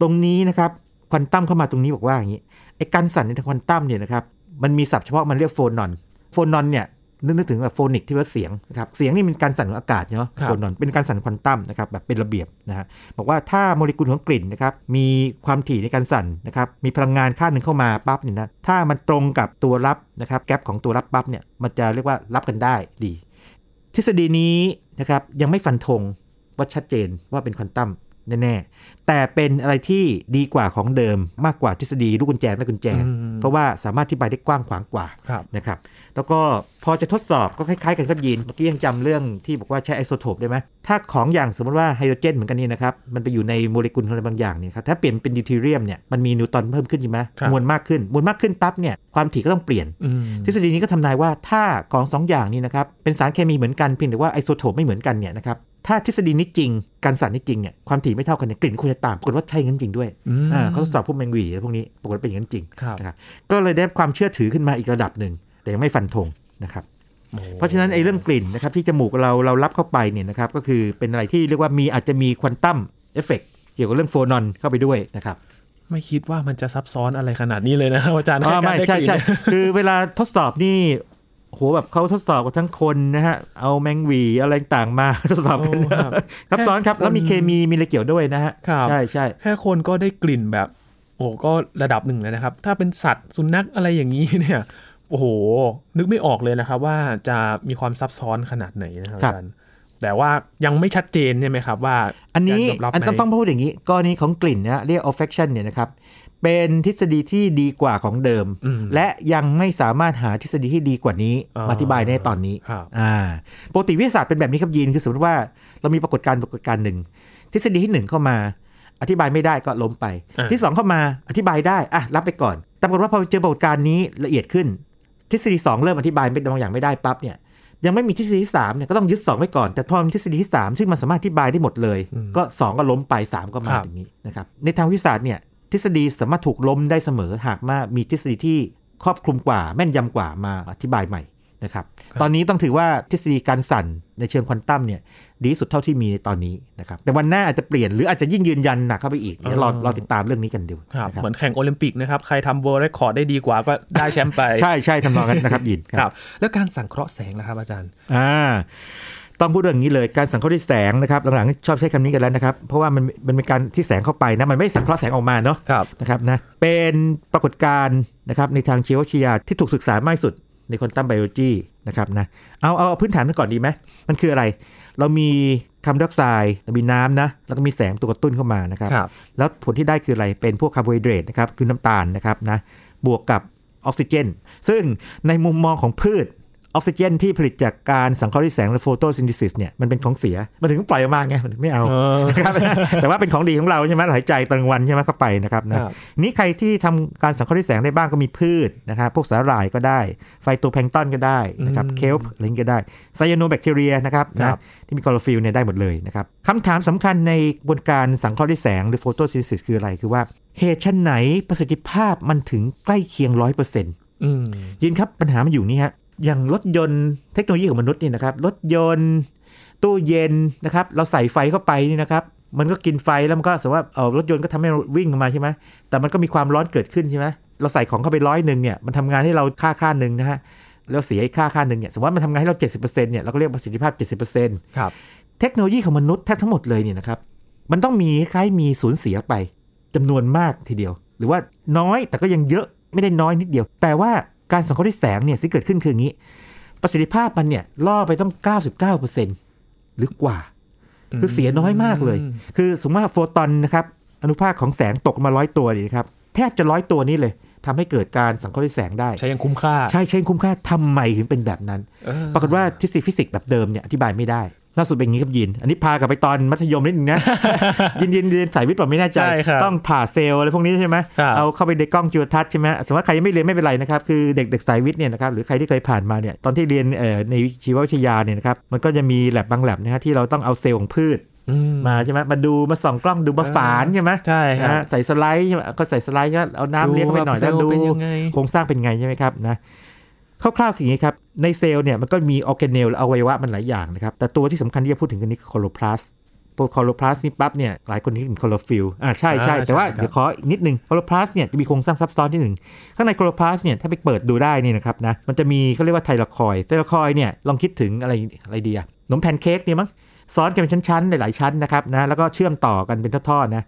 ตรงนี้นะครับควอนตัมเข้ามาตรงนี้บอกว่าอย่างนี้ไอ้การสั่นในทางควอนตัมเนี่ยนะครับมันมีศัพท์เฉพาะมันเรียก phonon phonon เนี่ย นึกนึกถึงแบบ phonic ที่ว่าเสียงนะครับเสียงนี่เป็นการสั่นของอากาศเนาะครับ phonon เป็นการสั่นควอนตัมนะครับแบบเป็นระเบียบนะฮะบอกว่าถ้าโมเลกุลของกลิ่นนะครับมีความถี่ในการสั่นนะครับมีพลังงานค่าหนึ่งเข้ามาปั๊บเนี่ยนะถ้ามันตรงกับตัวรับนะครับแกลบของตัวรับปั๊บเนี่ยมันจะเรียกว่ารับกันได้ดี ทฤษฎีนี้นะครับยังไม่ฟันธงว่าชัดเจนว่าเป็นควอนตัมแน่ๆแต่เป็นอะไรที่ดีกว่าของเดิมมากกว่าทฤษฎีลูกกุญแจแม่กุญแจอืมเพ ราะว่าสามารถอธิบายได้กว้างขวางกว่าครับนะครับแล้วก็พอจะทดสอบก็คล้ายๆกันครับยีนเมื่อกี้ยังจำเรื่องที่บอกว่าใช้ไอโซโทปได้ไหมถ้าของอย่างสมมติว่าไฮโดรเจนเหมือนกันนี่นะครับมันไปอยู่ในโมเลกุลอะไรบางอย่างเนี่ยครับถ้าเปลี่ยนเป็นดิวทีเรียมเนี่ยมันมีนิวตรอนเพิ่มขึ้นใช่ไหมครับมวลมากขึ้นมวลมากขึ้นปั๊บเนี่ยความถี่ก็ต้องเปลี่ยนอืมทฤษฎีนี้ก็ทำนายว่าถ้าของสองอย่างนี้นะครับเป็นสารเคมีเหมือนกันเพียงแต่ว่าไอโซโทปไม่เหมือนกันเนี่ยนะครับ ถ้าทฤษฎีนี้จริง การสั่นนี่จริงเนี่ยความถี่ไม่เท่ากันเนี่ยกลิ่นควรจะต่างปรากฏว่าใช่งั้นจริงด้วยอืมอ่าเขาทดสอบพวกแมงหวีอะไรพวกนี้ปรากฏว่าเป็นอย่างนั้นจริงครับนะครับก็เลยได้ความเชื่อถือขึ้นมาอีกระดับหนึ่งแต่ยังไม่ฟันธงนะครับโอ้เพราะฉะนั้นไอ้เรื่องกลิ่นนะครับที่จมูกเราเรารับเข้าไปเนี่ยนะครับก็คือเป็นอะไรที่เรียกว่ามีอาจจะมี quantum effect เกี่ยวกับเรื่อง phonon เข้าไปด้วยนะครับไม่คิดว่ามันจะซับซ้อนอะไรขนาดนี้เลยนะครับอาจารย์อ๋อแค่ไม่การด้ใช่กลิ่นใช่คือเวลาทดสอบนี่ โหแบบเขาทดสอบกับทั้งคนนะฮะ เอาแมงหวีอะไรต่างมาทดสอบกันโอ้ครับซับซ้อนครับแค่แล้วมีเคมีมีอะไรเกี่ยวด้วยนะฮะครับใช่ใช่แค่คนก็ได้กลิ่นแบบ โอ้ก็ระดับหนึ่งเลยนะครับ ถ้าเป็นสัตว์สุนัขอะไรอย่างนี้เนี่ยโอ้โห นึกไม่ออกเลยนะครับ ว่าจะมีความซับซ้อนขนาดไหนนะครับอาจารย์แต่ว่ายังไม่ชัดเจนใช่ไหมครับว่า อันนี้จะยมรับอันต้องไหมต้องพูดอย่างนี้กรณีของกลิ่นนะเรียก olfaction เนี่ยนะครับ เป็นทฤษฎีที่ดีกว่าของเดิมอืมและยังไม่สามารถหาทฤษฎีที่ดีกว่านี้อ๋อมาอธิบายในตอนนี้ครับอ่าปกติวิทยาศาสตร์เป็นแบบนี้ครับยีนคือสมมติว่าเรามีปรากฏการณ์ปรากฏการณ์หนึ่งทฤษฎีที่หนึ่งเข้ามา อธิบายไม่ได้ก็ล้มไปอะที่สองเข้ามาอธิบายได้อะรับไปก่อนแต่ปรากฏว่าพอเจอปรากฏการณ์นี้ละเอียดขึ้น ทฤษฎีสองเริ่มอธิบายไม่บางอย่างไม่ได้ปั๊บเนี่ยยังไม่มีทฤษฎีที่สามเนี่ยก็ต้องยึดสองไว้ก่อน แต่พอมีทฤษฎีที่สามซึ่งมันสามารถอธิบายได้หมดเลย ก็สองก็ล้มไปสามก็มาครับอย่างนี้นะครับในทางวิทยาศาสตร์เนี่ย ทฤษฎีสามารถถูกล้มได้เสมอหากว่ามีทฤษฎีที่ครอบคลุมกว่าแม่นยำกว่ามาอธิบายใหม่นะครับ ตอนนี้ต้องถือว่าทฤษฎีการสั่นในเชิงควอนตัมเนี่ยดีที่สุดเท่าที่มีในตอนนี้นะครับ แต่วันหน้าอาจจะเปลี่ยนหรืออาจจะยิ่งยืนยันหนักเข้าไปอีกเดี๋ยวรอรอติดตามเรื่องนี้กันดูครับนะครับเหมือนแข่งโอลิมปิกนะครับ ใครทำ world record ได้ดีกว่าก็ได้แชมป์ไป ใช่ใช่ทำนองนั้นนะครับยินครับ แล้วการสังเคราะห์แสงนะครับอาจารย์ อ่า ต้องพูดเรื่องนี้เลยการสังเคราะห์ด้วยแสงนะครับหลังๆชอบใช้คำนี้กันแล้วนะครับ เพราะว่ามันมันเป็นการที่แสงเข้าไปนะมันไม่สังเคราะห์แสงออกมาเนาะครับนะครับนะเป็นปรากฏการณ์นะครับในทางชีววิทยาที่ถูกศึกษามากที่สุดใน quantum biology นะครับนะเอาเอาเอาพื้นฐานกันก่อนดีไหมมันคืออะไร เรามีคาร์บอนไดออกไซด์เรามีน้ำนะแล้วก็มีแสงตัวกระตุ้นเข้ามานะครับครับแล้วผลที่ได้คืออะไรเป็นพวกคาร์โบไฮเดรตนะครับคือน้ำตาลนะครับนะบวกกับออกซิเจน ซึ่งในมุมมองของพืช ออกซิเจนที่ผลิตจากการสังเคราะห์ด้วยแสงและโฟโตซิน h ซิสเนี่ยมันเป็นของเสีย มันถึงปล่อยออกมาไงมันถึงไม่เอาเออนะครับแต่ว่าเป็นของดีของเราใช่ไหมหายใจตอนกลางวันใช่ไหมเข้าไปนะครับนะครับนี่ใครที่ทำการสังเคราะห์ด้วยแสงได้บ้างก็มีพืชนะครับพวกสาหร่ายก็ได้ ไฟโตแพลงก์ตอนก็ได้นะครับอืม kelp อะไรอย่างนี้ก็ได้ไซยาโนแบคทีเรียนะครับครับนะที่มีคลอโรฟิลล์เนี่ยได้หมดเลยนะครับคำถามสำคัญในกระบวนการสังเคราะห์ด้วยแสงหรือโฟโตซิน h ซิสคืออะไรคือว่าเหตุชันไหนประสิทธิภาพมันถึงใกล้เคียงร้อยเปอร์เซ็นต์อืมยินครับปัญหามันอยู่นี่ฮะ อย่างรถยนต์เทคโนโลยีของมนุษย์นี่นะครับรถยนต์ตู้เย็นนะครับ เราใส่ไฟเข้าไปนี่นะครับ มันก็กินไฟแล้วมันก็สมมติว่าเออรถยนต์ก็ทำให้เราวิ่งออกมาใช่ไหมแต่มันก็มีความร้อนเกิดขึ้นใช่ไหมเราใส่ของเข้าไปร้อยหนึ่งเนี่ยมันทำงานให้เราค่าค่าหนึ่งนะฮะแล้วเสียอีกค่าค่าหนึ่งเนี่ยสมมติว่ามันทำงานให้เรา 70%เนี่ยเราก็เรียกประสิทธิภาพ 70%ครับเทคโนโลยีของมนุษย์แทบทั้งหมดเลยเนี่ยนะครับมันต้องมีคล้ายมีสูญเสียไปจำนวนมากทีเดียว หรือว่าน้อยแต่ก็ยังเยอะไม่ได้น้อยนิดเดียว แต่ว่า การสังเคราะห์ด้วยแสงเนี่ยที่เกิดขึ้นคืออย่างนี้ ประสิทธิภาพมันเนี่ยล่อไปต้อง 99%หรือกว่า คือเสียน้อยมากเลย คือสมมติว่าโฟตอนนะครับอนุภาคของแสงตกมาร้อยตัวนี่นะครับแทบจะร้อยตัวนี้เลยทำให้เกิดการสังเคราะห์ด้วยแสงได้ ใช้ยังคุ้มค่า ใช่ใช่คุ้มค่าทำไมถึงเป็นแบบนั้นเออปรากฏว่าทฤษฎีฟิสิกส์แบบเดิมเนี่ยอธิบายไม่ได้ ล่าสุดเป็นอย่างนี้ครับยิน อันนี้พากลับไปตอนมัธยมนิดนึงนะ ยินยินเรียนสายวิทย์เปล่าไม่แน่ใจใช่ครับต้องผ่าเซลล์อะไรพวกนี้ใช่ไหมครับเอาเข้าไปในกล้องจุลทรรศน์ใช่ไหมสมมติว่าใครยังไม่เรียนไม่เป็นไรนะครับ คือเด็กเด็กสายวิทย์เนี่ยนะครับ หรือใครที่เคยผ่านมาเนี่ย ตอนที่เรียนเอ่อในชีววิทยาเนี่ยนะครับ มันก็จะมีแลบบางแลบนะฮะที่เราต้องเอาเซลล์ของพืชอืมาใช่ไหมมาดูมาส่องกล้องดูมาฝานใช่ไหมใช่ครันะบฮะใส่สไลด์ใช่ไหมก็ใส่สไลด์ก็เอาน้ำเลี้ยงเข้าไปหน่อยดูแล้วว่าดูเซลล์เป็นยังไงโครงสร้างเป็นไงใช่ไหมครับนะ คร่าวๆคืออย่างนี้ครับ ในเซลล์เนี่ยมันก็มีออร์แกเนลหรืออวัยวะมันหลายอย่างนะครับ แต่ตัวที่สำคัญที่จะพูดถึงกันนี้คือคลอโรพลาสต์พวกคลอโรพลาสต์นี่ปั๊บเนี่ยหลายคนที่เห็นคลอโรฟิลล์อ่าใช่ใช่อ่าแต่ว่าใช่ครับเดี๋ยวขออีกนิดนึงคลอโรพลาสต์เนี่ยจะมีโครงสร้างซับซ้อนที่หนึ่งข้างในคลอโรพลาสต์เนี่ยถ้าไปเปิดดูได้นี่นะครับนะมันจะมีเขาเรียกว่า thylakoid thylakoid เนี่ยลองคิดถึงอะไรอะไรดีอะขนมแพนเค้กเนี่ยมั้งซ้อนกันเป็นชั้นๆหลายๆชั้นนะครับนะแล้วก็เชื่อมต่อกันเป็นทอดๆนะ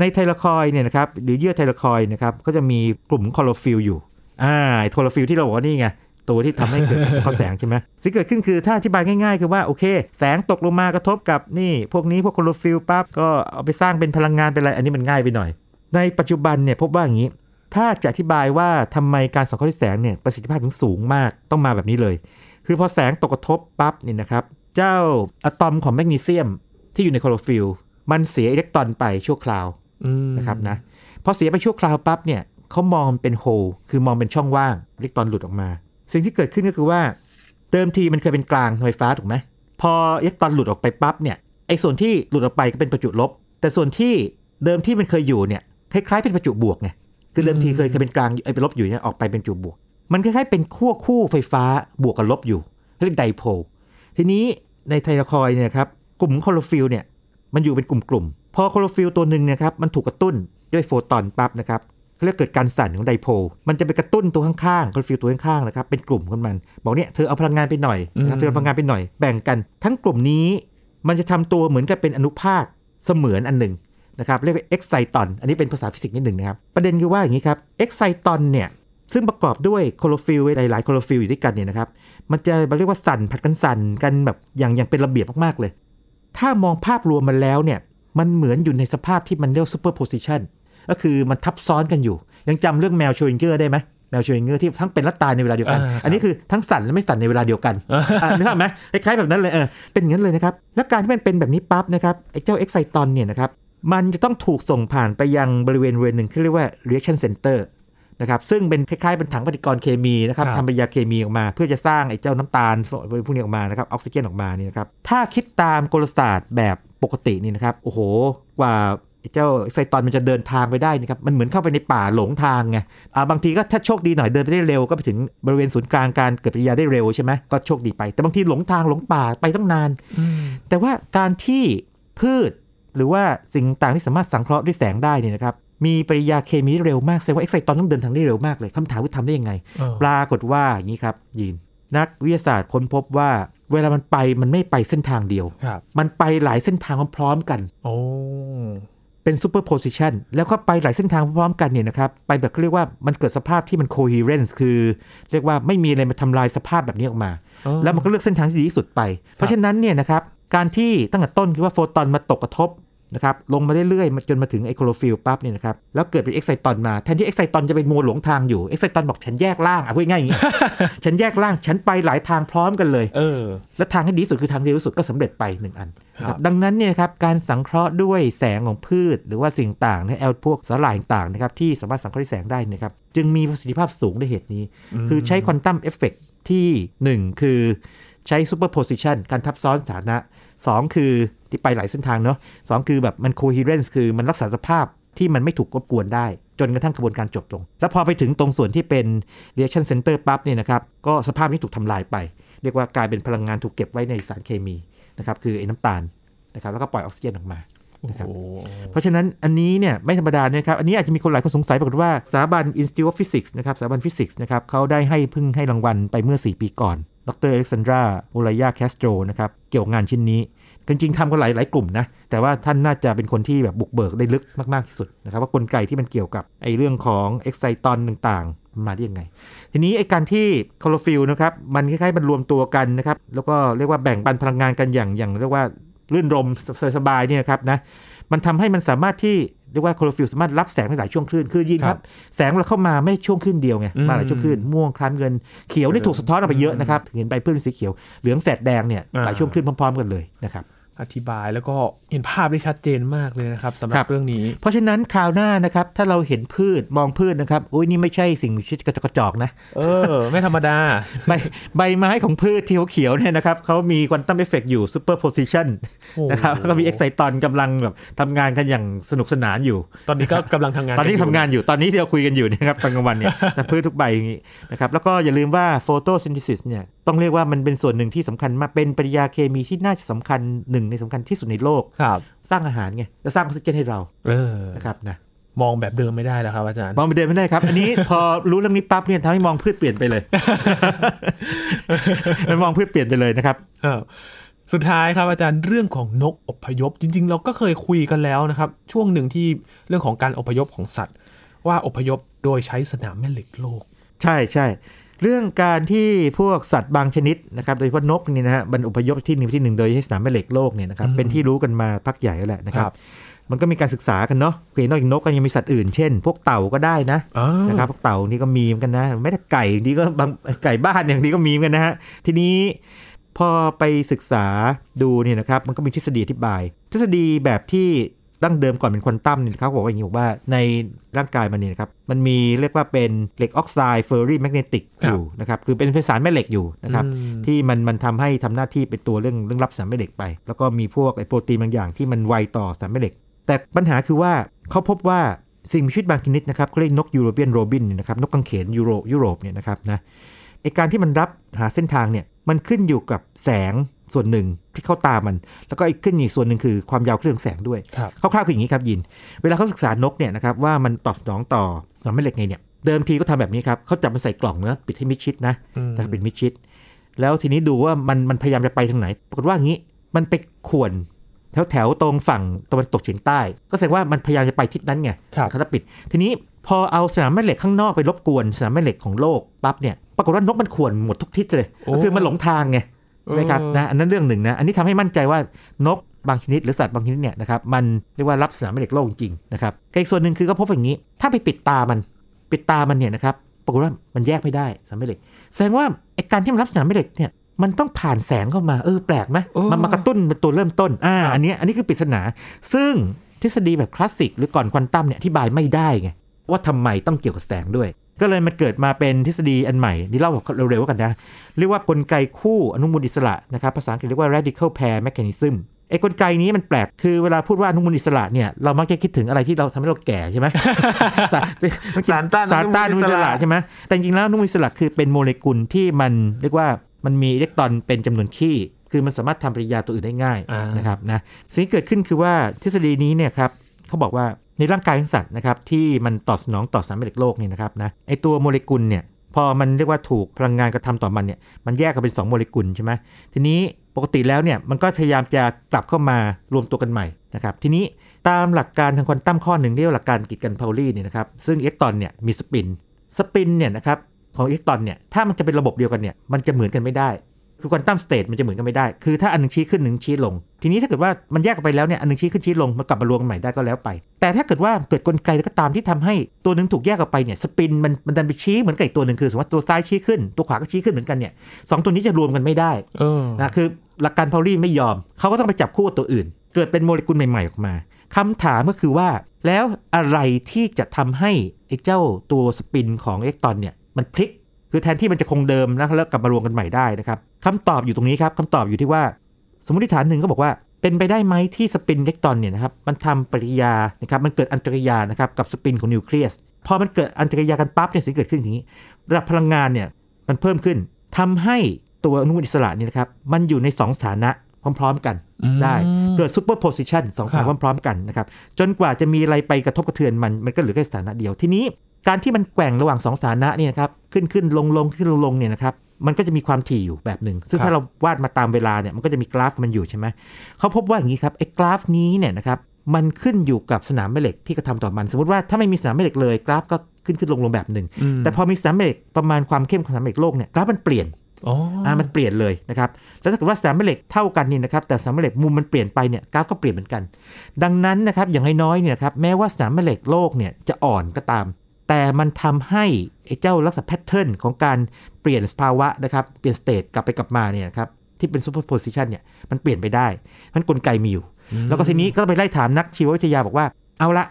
ใน thylakoid เนี่ยนะครับหรือเยื่อ thylakoid นะครับก็จะมีกลุ่มคลอโรฟิลล์อยู่อ่าไอ้คลอโรฟิลล์ที่เราบอกว่านี่ไง ตัวที่ทำให้เกิดการสังเคราะห์แสงใช่ไหมสิ่งที่เกิดขึ้นคือถ้าอธิบายง่ายๆ คือว่าโอเค แสงตกลงมากระทบกับนี่ พวกนี้พวกคลอโรฟิลล์ปั๊บก็เอาไปสร้างเป็นพลังงานเป็นอะไร อันนี้มันง่ายไปหน่อย ในปัจจุบันเนี่ยพบว่าอย่างนี้ ถ้าจะอธิบายว่าทำไมการสังเคราะห์ด้วยแสงเนี่ยประสิทธิภาพถึงสูงมากต้องมาแบบนี้เลย คือพอแสงตกกระทบปั๊บนี่นะครับเจ้าอะตอมของแมกนีเซียมที่อยู่ในคลอโรฟิลมันเสียอิเล็กตรอนไปชั่วคราวอืมนะครับนะพอเสียไปชั่วคราวปั๊บเนี่ยเขามองมันเป็นโฮลคือมองเป็นช่องว่างอิเล็กตรอนหลุดออกมา สิ่งที่เกิดขึ้นก็คือว่าเดิมทีมันเคยเป็นกลางไฟฟ้าถูกไหมพออิเล็กตรอนหลุดออกไปปั๊บเนี่ยไอ้ส่วนที่หลุดออกไปก็เป็นประจุลบ แต่ส่วนที่เดิมที่มันเคยอยู่เนี่ยคล้ายๆเป็นประจุบวกไงคือเดิมทีเคยเคยเป็นกลางไอ้เป็นลบอยู่เนี่ยออกไปเป็นประจุบวก มันคล้ายๆเป็นขั้วคู่ไฟฟ้าบวกกับลบอยู่เรียก dipole ทีนี้ใน thylakoid เนี่ยครับกลุ่มคลอโรฟิลล์เนี่ยมันอยู่เป็นกลุ่มๆพอคลอโรฟิลล์ตัวหนึ่งเนะครับมันถูกกระตุ้นด้วยโฟตอนปั๊บนะครับ เขาเรียกเกิดการสั่นของ dipole มันจะไปกระตุ้นตัวข้างๆคลอโรฟิลล์ตัวข้างๆนะครับเป็นกลุ่มของมัน บอกเนี่ยเธอเอาพลังงานไปหน่อยนะครับเธอเอาพลังงานไปหน่อยแบ่งกัน ทั้งกลุ่มนี้ มันจะทำตัวเหมือนกับเป็นอนุภาคเสมือนอันหนึ่งนะครับเรียกว่า exciton อันนี้เป็นภาษาฟิสิกส์นิดหนึ่งนะครับ ประเด็นคือว่าอย่างนี้ครับ exciton เนี่ยซึ่งประกอบด้วยคลอโรฟิลล์หลายๆคลอโรฟิลล์อยู่ด้วยกันเนี่ยนะครับมันจะเรียกว่าสั่นผลัดกันสั่นกันแบบอย่างอย่างเป็นระเบียบมากๆเลย ถ้ามองภาพรวมมันแล้วเนี่ยมันเหมือนอยู่ในสภาพที่มันเรียก superposition ก็คือมันทับซ้อนกันอยู่ ยังจำเรื่องแมวชเรอดิงเงอร์ได้ไหมแมวชเรอดิงเงอร์ที่ทั้งเป็นและตายในเวลาเดียวกันอ่าครับอันนี้คือทั้งสั่นและไม่สั่นในเวลาเดียวกันอะนึกออกไหมคล้ายๆแบบนั้นเลยเออเป็นอย่างนั้นเลยนะครับแล้วการที่มันเป็นแบบนี้ปั๊บนะครับไอ้เจ้า exciton เนี่ยนะครับมันจะต้องถูกส่งผ่านไปยังบริเวณบริเวณหนึ่งที่เรียกว่า reaction center นะครับซึ่งเป็นคล้ายๆเป็นถังปฏิกรณ์เคมีนะครับครับทำปฏิกิริยาเคมีออกมา เพื่อจะสร้างไอ้เจ้าน้ำตาลพวกนี้ออกมานะครับออกซิเจนออกมานี่นะครับถ้าคิดตามกลศาสตร์แบบปกตินี่นะครับโอ้โหกว่าไอ้ เจ้าไซตอนมันจะเดินทางไปได้นี่ครับ มันเหมือนเข้าไปในป่าหลงทางไงอ่าบางทีก็ถ้าโชคดีหน่อยเดินไปได้เร็วก็ไปถึงบริเวณศูนย์กลางการเกิดปฏิกิริยาได้เร็วใช่ไหมก็โชคดีไป แต่บางทีหลงทางหลงป่าไปตั้งนานอืมแต่ว่าการที่พืชหรือว่าสิ่งต่างที่สามารถสังเคราะห์ด้วยแสงได้เนี่ยนะครับมีปฏิกิริยาเคมีที่เร็วมากแสดงว่าเอ็กไซตอนต้องเดินทางได้เร็วมากเลยคำถามว่าทำได้ยังไงเออปรากฏว่าอย่างนี้ครับยีนนักวิทยาศาสตร์ค้นพบว่า เวลามันไปมันไม่ไปเส้นทางเดียวครับมันไปหลายเส้นทางพร้อมๆกัน โอ้ เป็น superposition แล้วก็ไปหลายเส้นทางพร้อมๆกันเนี่ยนะครับ ไปแบบเขาเรียกว่ามันเกิดสภาพที่มัน coherence คือ เรียกว่าไม่มีอะไรมาทำลายสภาพแบบนี้ออกมาอ๋อแล้วมันก็เลือกเส้นทางที่ดีที่สุดไป เพราะฉะนั้นเนี่ยนะครับการที่ตั้งแต่ต้นคือว่าโฟตอนมาตกกระทบ นะครับลงมาเรื่อยๆมาจนมาถึงไอ้คลอโรฟิลล์ปั๊บเนี่ยนะครับแล้วเกิดเป็น exciton มาแทนที่ exciton จะเป็นมัวหลงทางอยู่ exciton บอกฉันแยกร่างอะพูดง่ายๆอย่างนี้ฉันแยกร่างฉันไปหลายทางพร้อมกันเลยเออและทางที่ดีที่สุดคือทางเร็วที่สุดก็สำเร็จไปหนึ่งอันครับดังนั้นเนี่ยครับการสังเคราะห์ด้วยแสงของพืช หรือว่าสิ่งต่างๆในแอลพวกสาหร่ายต่างๆนะครับที่สามารถสังเคราะห์ด้วยแสงได้เนะครับจึงมีประสิทธิภาพสูงด้วยเหตุนี้ คือใช้ quantum effect ที่ 1 คือใช้ superposition การทับซ้อนสถานะ 2 คือที่ไปหลายเส้นทางเนาะสองคือแบบมัน coherence คือมันรักษาสภาพที่มันไม่ถูกรบกวนได้ จนกระทั่งกระบวนการจบลง แล้วพอไปถึงตรงส่วนที่เป็น reaction center ปั๊บเนี่ยนะครับ ก็สภาพนี้ถูกทำลายไป เรียกว่ากลายเป็นพลังงานถูกเก็บไว้ในสารเคมีนะครับคือไอ้น้ำตาลนะครับแล้วก็ปล่อยออกซิเจนออกมานะครับโอ้เพราะฉะนั้นอันนี้เนี่ยไม่ธรรมดานะครับ อันนี้อาจจะมีคนหลายคนสงสัยปรากฏว่าสถาบัน Institute of Physics นะครับสถาบันฟิสิกส์นะครับเขาได้ให้เพิ่งให้รางวัลไปเมื่อ 4 ปีก่อน ดร.อเล็กซานดราโอลายาแคสโตรนะครับ เกี่ยวกับงานชิ้นนี้จริงๆทำกันหลายหลายกลุ่มนะ แต่ว่าท่านน่าจะเป็นคนที่แบบบุกเบิกได้ลึกมาก ๆ ที่สุดนะครับ ว่ากลไกที่มันเกี่ยวกับไอ้เรื่องของ exciton ต่างๆ มาได้ยังไง ทีนี้ไอ้การที่คลอโรฟิลล์นะครับ มันคล้ายๆมันรวมตัวกันนะครับ แล้วก็เรียกว่าแบ่งปันพลังงานกันอย่างอย่างเรียกว่ารื่นรมย์สบายๆเนี่ยนะครับนะมันทำให้มันสามารถที่ เรียกว่าคลอโรฟิลล์สามารถรับแสงได้หลายช่วงคลื่น คือยินครับ แสงเราเข้ามาไม่ได้ช่วงคลื่นเดียวไง มาหลายช่วงคลื่น ม่วงครามน้ำเงิน เขียวนี่ถูกสะท้อนออกไปเยอะนะครับถึงเห็นใบพืชเป็นสีเขียว เหลืองแสดแดงเนี่ยหลายช่วงคลื่นพร้อมๆกันเลยนะครับ อธิบายแล้วก็เห็นภาพได้ชัดเจนมากเลยนะครับสำหรับครับเรื่องนี้ เพราะฉะนั้นคราวหน้านะครับถ้าเราเห็นพืชมองพืชนะครับอุ้ยนี่ไม่ใช่สิ่งมีชีวิตกระจอกกระจอกนะเออ ไม่ธรรมดา ใบใบไม้ของพืชที่เขียวๆเนี่ยนะครับเขามี quantum effect อยู่ superposition โอ้นะครับแล้วก็มี exciton กำลังแบบทำงานกันอย่างสนุกสนานอยู่ ตอนนี้ก็กำลังทำงานตอนนี้กัยู่ทำงานอยู่ตอนนี้ที่เราคุยกันอยู่เนี่ยนะครับตอนกลางวันเนี่ยนะพืชทุกใบอย่างนี้นะครับแล้วก็อย่าลืมว่าโฟโตซิน h ิซิสเนี่ย ต้องเรียกว่ามันเป็นส่วนหนึ่งที่สำคัญมากเป็นปฏิกิริยาเคมีที่น่าจะสำคัญหนึ่งในสำคัญที่สุดในโลกครับ สร้างอาหารไงแล้วสร้างออกซิเจนให้เราเออนะครับนะมองแบบเดิมไม่ได้แล้วครับอาจารย์ มองไปเดินไม่ได้ครับ อันนี้พอรู้เรื่องนี้ปั๊บเนี่ยทำให้มองพืชเปลี่ยนไปเลยมันมองพืชเปลี่ยนไปเลยนะครับครับสุดท้ายครับอาจารย์เรื่องของนกอพยพ จริง ๆ เราก็เคยคุยกันแล้วนะครับ ช่วงหนึ่งที่เรื่องของการอพยพของสัตว์ ว่าอพยพโดยใช้สนามแม่เหล็กโลก ใช่ใช่ เรื่องการที่พวกสัตว์บางชนิดนะครับโดยเฉพาะนกนี่นะฮะมันอพยพที่หนึ่งที่หนึ่งโดยใช้สนามแม่เหล็กโลกเนี่ยนะครับอืมเป็นที่รู้กันมาพักใหญ่แล้วแหละนะครัครับบมันก็มีการศึกษากันเนาะคือนอกจากนกก็ยังมีสัตว์อื่นเช่น พวกเต่าก็ได้นะอ้าวนะครับพวกเต่านี่ก็มีเหมือนกันนะไม่แต่ไก่ดีก็บางไก่บ้านอย่างนี้ก็มีเหมือนกันนะฮะทีนี้พอไปศึกษาดูเนี่ยนะครับมันก็มีทฤษฎีอธิบาย ทฤษฎีแบบที่ ดั้งเดิมก่อนเป็นควอนตัมเนี่ยเขาบอกว่าอย่างนี้บอกว่าในร่างกายมันเนี่ยนะครับมันมีเรียกว่าเป็นเหล็กออกไซด์ ferrimagnetic อยู่นะครับคือเป็นสารแม่เหล็กอยู่นะครับอืมที่มันมันทำให้ทำหน้าที่เป็นตัวเรื่องเรื่องรับสารแม่เหล็กไป แล้วก็มีพวกไอโปรตีนบางอย่างที่มันไวต่อสารแม่เหล็ก แต่ปัญหาคือว่าเขาพบว่าสิ่งมีชีวิตบางชนิดนะครับเขาเรียกนก European robin เนี่ยนะครับนกกังเขนยูโรยุโรปเนี่ยนะครับนะไอการที่มันรับหาเส้นทางเนี่ยมันขึ้นอยู่กับแสง ส่วนหนึ่งที่เข้าตามัน แล้วก็อีกขึ้นอีกส่วนหนึ่งคือความยาวคลื่นของแสงด้วยครับคร่าวๆคืออย่างนี้ครับยิน เวลาเขาศึกษานกเนี่ยนะครับว่ามันตอบสนองต่อสนามแม่เหล็กไงเนี่ยเดิมทีก็ทำแบบนี้ครับเขาจับมันใส่กล่องเนื้อะปิดให้มิดชิดนะอืมนะครับปิดมิดชิด แล้วทีนี้ดูว่ามันมันพยายามจะไปทางไหน ปรากฏว่าอย่างนี้มันไปข่วนแถวแถวๆตรงฝั่งตะวันตกเฉียงใต้ ก็แสดงว่ามันพยายามจะไปทิศนั้นไงครับเขาจะปิด ทีนี้พอเอาสนามแม่เหล็กข้างนอกไปรบกวนสนามแม่เหล็กของโลกปั๊บเนี่ยปรากฏว่านกมันข่วนหมดทุกทิศเลยโอ้ก็คือมันหลงทางไง ใช่ไหมครับเออนะอันนั้นเรื่องหนึ่งนะอันนี้ทำให้มั่นใจว่านกบางชนิดหรือสัตว์บางชนิดเนี่ยนะครับมันเรียกว่ารับสนามแม่เหล็กโลกจริงๆนะครับแต่อีกส่วนหนึ่งคือก็พบอย่างนี้ ถ้าไปปิดตามันปิดตามันเนี่ยนะครับปรากฏว่ามันแยกไม่ได้สนามแม่เหล็ก แสดงว่าไอ้การที่มันรับสนามแม่เหล็กเนี่ยมันต้องผ่านแสงเข้ามาเออแปลกไหมโอ้มันมากระตุ้นเป็นตัวเริ่มต้นอ่าอันเนี้ยอันนี้คือปริศนา ซึ่งทฤษฎีแบบคลาสสิกหรือก่อนควอนตัมเนี่ยอธิบายไม่ได้ไง ว่าทำไมต้องเกี่ยวกับแสงด้วย ก็เลยมันเกิดมาเป็นทฤษฎีอันใหม่ นี่เล่าแบบเร็วๆกันนะ เรียกว่ากลไกคู่อนุมูลอิสระนะครับภาษาอังกฤษเรียกว่า radical pair mechanism ไอ้กลไกนี้มันแปลก คือเวลาพูดว่าอนุมูลอิสระเนี่ย เรามักจะคิดถึงอะไรที่เราทำให้เราแก่ใช่ไหมสารสารต้านสารต้านออนุนุมูมูลลอิอิสสระระใช่ไหมแต่จริงๆแล้วอนุมูลอิสระคือเป็นโมเลกุลที่มันเรียกว่ามันมีอิเล็กตรอนเป็นจำนวนขี้ คือมันสามารถทำปฏิกิริยาตัวอื่นได้ง่ายอ่านนะครับนะ สิ่งที่เกิดขึ้นคือว่าทฤษฎีนี้เนี่ยครับเขาบอกว่า ในร่างกายของสัตว์นะครับที่มันตอบสนองต่อสารแม่เหล็กโลกนี่นะครับนะไอตัวโมเลกุลเนี่ยพอมันเรียกว่าถูกพลังงานกระทำต่อมันเนี่ยมันแยกกันเป็น 2 โมเลกุลใช่ไหมทีนี้ปกติแล้วเนี่ยมันก็พยายามจะกลับเข้ามารวมตัวกันใหม่นะครับทีนี้ตามหลักการทางควอนตัมข้อหนึ่งเรียกว่าหลักการกิจกันพาวลีเนี่ยนะครับซึ่งอิเล็กตรอนเนี่ยมีสปินสปินเนี่ยนะครับของอิเล็กตรอนเนี่ยถ้ามันจะเป็นระบบเดียวกันเนี่ยมันจะเหมือนกันไม่ได้ คือ quantum state มันจะเหมือนกันไม่ได้ คือถ้าอันหนึ่งชี้ขึ้นหนึ่งชี้ลง ทีนี้ถ้าเกิดว่ามันแยกกันไปแล้วเนี่ยอันหนึ่งชี้ขึ้นชี้ลงมันกลับมารวมกันใหม่ได้ก็แล้วไป แต่ถ้าเกิดว่าเกิดกลไกแล้วก็ตามที่ทำให้ตัวหนึ่งถูกแยกออกไปเนี่ย spin มันมันดันไปชี้เหมือนกับอีกตัวหนึ่งคือสมมติว่าตัวซ้ายชี้ขึ้นตัวขวาก็ชี้ขึ้นเหมือนกันเนี่ยสองตัวนี้จะรวมกันไม่ได้เออนะคือหลักการพาวลีไม่ยอมเขาก็ต้องไปจับคู่กับตัวอื่น เกิดเป็นโมเลกุลใหม่ๆออกมาคำถามก็คือว่า แล้วอะไรที่จะทำให้ไอ้เจ้าตัวสปินของอิเล็กตรอนเนี่ยมันพลิก คือแทนที่มันจะคงเดิมนะแล้วกลับมารวมกันใหม่ได้นะครับคำตอบอยู่ตรงนี้ครับคำตอบอยู่ที่ว่า สมมติฐานหนึ่งก็บอกว่า เป็นไปได้ไหมที่สปินอิเล็กตรอนเนี่ยนะครับมันทำปฏิกิริยานะครับมันเกิดอันตรกิริยานะครับกับสปินของนิวเคลียสพอมันเกิดอันตรกิริยากันปั๊บเนี่ยสิ่งที่เกิดขึ้นอย่างนี้ระดับพลังงานเนี่ยมันเพิ่มขึ้นทำให้ตัวอนุมูลอิสระเนี่ยนะครับมันอยู่ใน 2 สถานะพร้อมๆกันอืมได้เกิด superposition สองสถานะครับพร้อมๆกันนะครับจนกว่าจะมีอะไรไปกระทบกระเทือนมันมันก็เหลือแค่สถานะเดียวทีนี้ การที่มันแกว่งระหว่างสองสถานะเนี่ยนะครับขึ้นขึ้นลงลงขึ้นลงลงเนี่ยนะครับมันก็จะมีความถี่อยู่แบบหนึ่ง ซึ่งครับถ้าเราวาดมาตามเวลาเนี่ยมันก็จะมีกราฟมันอยู่ใช่ไหมเขาพบว่าอย่างนี้ครับไอ้กราฟนี้เนี่ยนะครับมันขึ้นอยู่กับสนามแม่เหล็กที่กระทำต่อมัน สมมติว่าถ้าไม่มีสนามแม่เหล็กเลยกราฟก็ขึ้นขึ้นลงลงแบบหนึ่งอืมแต่พอมีสนามแม่เหล็กประมาณความเข้มของสนามแม่เหล็กโลกเนี่ยกราฟมันเปลี่ยนอ๋อออ่ามันเปลี่ยนเลยนะครับ แล้วถ้าเกิดว่าสนามแม่เหล็กเท่ากันนี่นะครับ แต่สนามแม่เหล็กมุมมันเปลี่ยนไปเนี่ยกราฟก็เปลี่ยนเหมือนกัน ดังนั้นนะครับอย่างน้อยๆเนี่ยนะครับแม้ว่าสนามแม่เหล็กโลกเนี่ยจะอ่อนก็ตาม แต่มันทำให้ไอ้เจ้าลักษณะ pattern ของการเปลี่ยนสภาวะนะครับเปลี่ยน state กลับไปกลับมาเนี่ยนะครับที่เป็น superposition เนี่ยมันเปลี่ยนไปได้มันกลไกมีอยู่ แล้วก็ทีนี้ก็ไปไล่ถามนักชีววิทยาบอกว่า เอาละ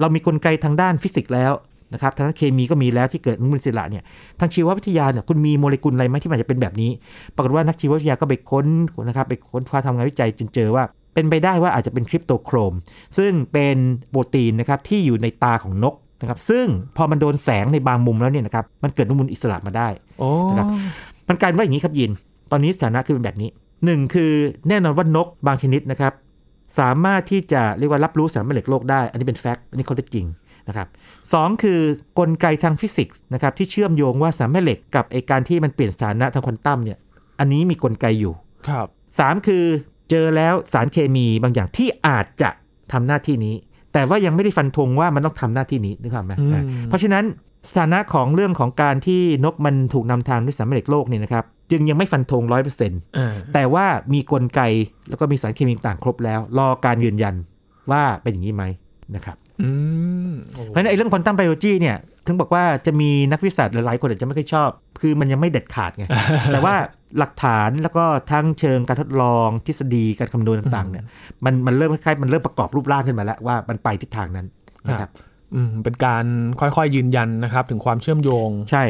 เรามีกลไกทางด้านฟิสิกส์แล้วนะครับทางด้านเคมีก็มีแล้วที่เกิดอนุมูลอิสระเนี่ยทางชีววิทยาเนี่ยคุณมีโมเลกุลอะไรไหมที่มันจะเป็นแบบนี้ ปรากฏว่านักชีววิทยาก็ไปค้นนะครับไปค้นคว้าทำงานวิจัยจนเจอว่าเป็นไปได้ว่าอาจจะเป็นคริปโตโครม ซึ่งเป็นโปรตีนนะครับที่อยู่ในตาของนก นะครับซึ่งพอมันโดนแสงในบางมุมแล้วเนี่ยนะครับมันเกิดอนุมูลอิสระมาได้โอ้นะครับมันกลายเป็นว่าอย่างนี้ครับยิน ตอนนี้สถานะคือเป็นแบบนี้หนึ่งคือแน่นอนว่านกบางชนิดนะครับสามารถที่จะเรียกว่ารับรู้สารแม่เหล็กโลกได้ อันนี้เป็นแฟกต์อันนี้ข้อเท็จจริงนะครับสองคือกลไกทางฟิสิกส์นะครับที่เชื่อมโยงว่าสารแม่เหล็กกับไอการที่มันเปลี่ยนสถานะทางควอนตัมเนี่ยอันนี้มีกลไกอยู่ครับสามคือเจอแล้วสารเคมีบางอย่างที่อาจจะทำหน้าที่นี้ แต่ว่ายังไม่ได้ฟันธงว่ามันต้องทำหน้าที่นี้นึกภาพไหมอืมอ่าเพราะฉะนั้นสถานะของเรื่องของการที่นกมันถูกนำทางด้วยสารแม่เหล็กโลกเนี่ยนะครับจึงยังไม่ฟันธงร้อยเปอร์เซ็นต์อ่าแต่ว่ามีกลไกแล้วก็มีสารเคมีต่างๆครบแล้ว รอการยืนยันว่าเป็นอย่างนี้ไหมนะครับอืมโอ้เพราะฉะนั้นไอ้เรื่องควอนตัมไบโอจีเนี่ยถึงบอกว่าจะมีนักวิทยาศาสตร์หลายๆคนอาจจะไม่ค่อยชอบ คือมันยังไม่เด็ดขาดไงแต่ว่า หลักฐานแล้วก็ทั้งเชิงการทดลองทฤษฎีการคำนวณต่างๆเนี่ยมันมันเริ่มคล้ายๆมันเริ่มประกอบรูปร่างขึ้นมาแล้วว่ามันไปทิศทางนั้นนะครับอืมเป็นการค่อยๆยืนยันนะครับ ถึงความเชื่อมโยง ใช่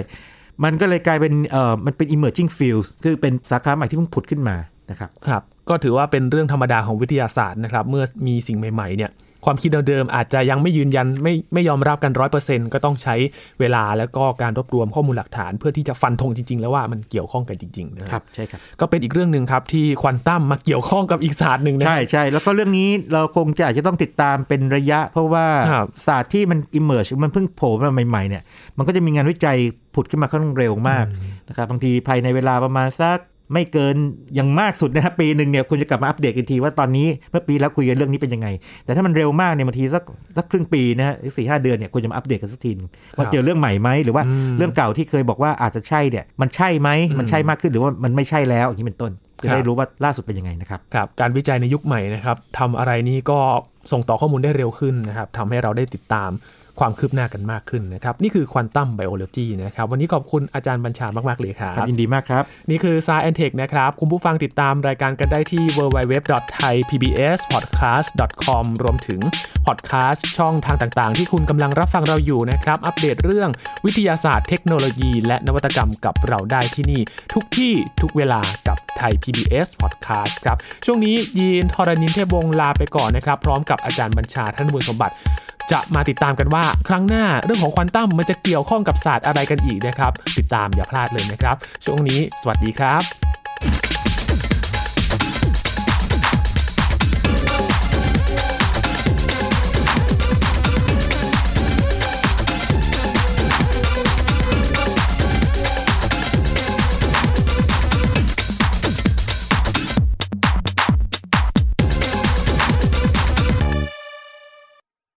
มันก็เลยกลายเป็นเอ่อมันเป็น emerging fields คือเป็นสาขาใหม่ที่เพิ่งผุดขึ้นมานะครับครับ ก็ถือว่าเป็นเรื่องธรรมดาของวิทยาศาสตร์นะครับ เมื่อมีสิ่งใหม่ๆเนี่ย ความคิดเดิมๆอาจจะยังไม่ยืนยันไม่ไม่ยอมรับกันร้อยเปอร์เซ็นก็ต้องใช้เวลาแล้วก็การรวบรวมข้อมูลหลักฐาน เพื่อที่จะฟันธงจริง ๆ แล้วว่ามันเกี่ยวข้องกันจริงๆนะครับใช่ครับก็เป็นอีกเรื่องหนึ่งครับที่ควอนตัมมาเกี่ยวข้องกับอีกศาสตร์หนึ่งนะใช่ใช่แล้วก็เรื่องนี้เราคงจะอาจจะต้องติดตามเป็นระยะ เพราะว่าครับศาสตร์ที่มัน emerge มันเพิ่งโผล่มาใหม่ๆเนี่ยมันก็จะมีงานวิจัยผุดขึ้นมาค่อนข้างเร็วมากนะครับบางทีภายในเวลาประมาณสัก ไม่เกินอย่างมากสุดนะครับปีหนึ่งเนี่ยคุณจะกลับมาอัปเดตกันทีว่าตอนนี้เมื่อปีแล้วคุยกันเรื่องนี้เป็นยังไง แต่ถ้ามันเร็วมากเนี่ยบางทีสักสักครึ่งปีนะฮะสี่ห้าเดือนเนี่ยคุณจะมาอัปเดตกันสักทีว่าเจอเรื่องใหม่ไหมหรือว่าเรื่องเก่าที่เคยบอกว่าอาจจะใช่เนี่ยมันใช่ไหมมันใช่มากขึ้นหรือว่ามันไม่ใช่แล้วอย่างนี้เป็นต้น จะคได้รับรู้ว่าล่าสุดเป็นยังไงนะครับครับการวิจัยในยุคใหม่นะครับทำอะไรนี่ก็ส่งต่อข้อมูลได้เร็วขึ้นนะครับทำให้เราได้ติดตามความคืบหน้ากันมากขึ้นนะครับ นี่คือควอนตัมไบโอโลจีนะครับ วันนี้ขอบคุณอาจารย์บัญชามาก ๆ เลยครัครับบยินดีมากครับ นี่คือ s ายแอนเทคนะครับ คุณผู้ฟังติดตามรายการกันได้ที่ www.thaipbspodcast.com รวมถึงพอดแคสต์ช่องทางต่าง ๆ ที่คุณกำลังรับฟังเราอยู่นะครับ อัปเดตเรื่องวิทยาศาสตร์เทคโนโลยี และนวัตกรรมกับเราได้ที่นี่ ทุกที่ทุกเวลากับ ไทย PBS Podcast ครับช่วงนี้ยีนทรณินเทพวงลาไปก่อนนะครับ พร้อมกับอาจารย์บัญชาท่านบุญสมบัติ จะมาติดตามกันว่า ครั้งหน้าเรื่องของควอนตัมมันจะเกี่ยวข้องกับศาสตร์อะไรกันอีกนะครับ ติดตามอย่าพลาดเลยนะครับ ช่วงนี้ สวัสดีครับ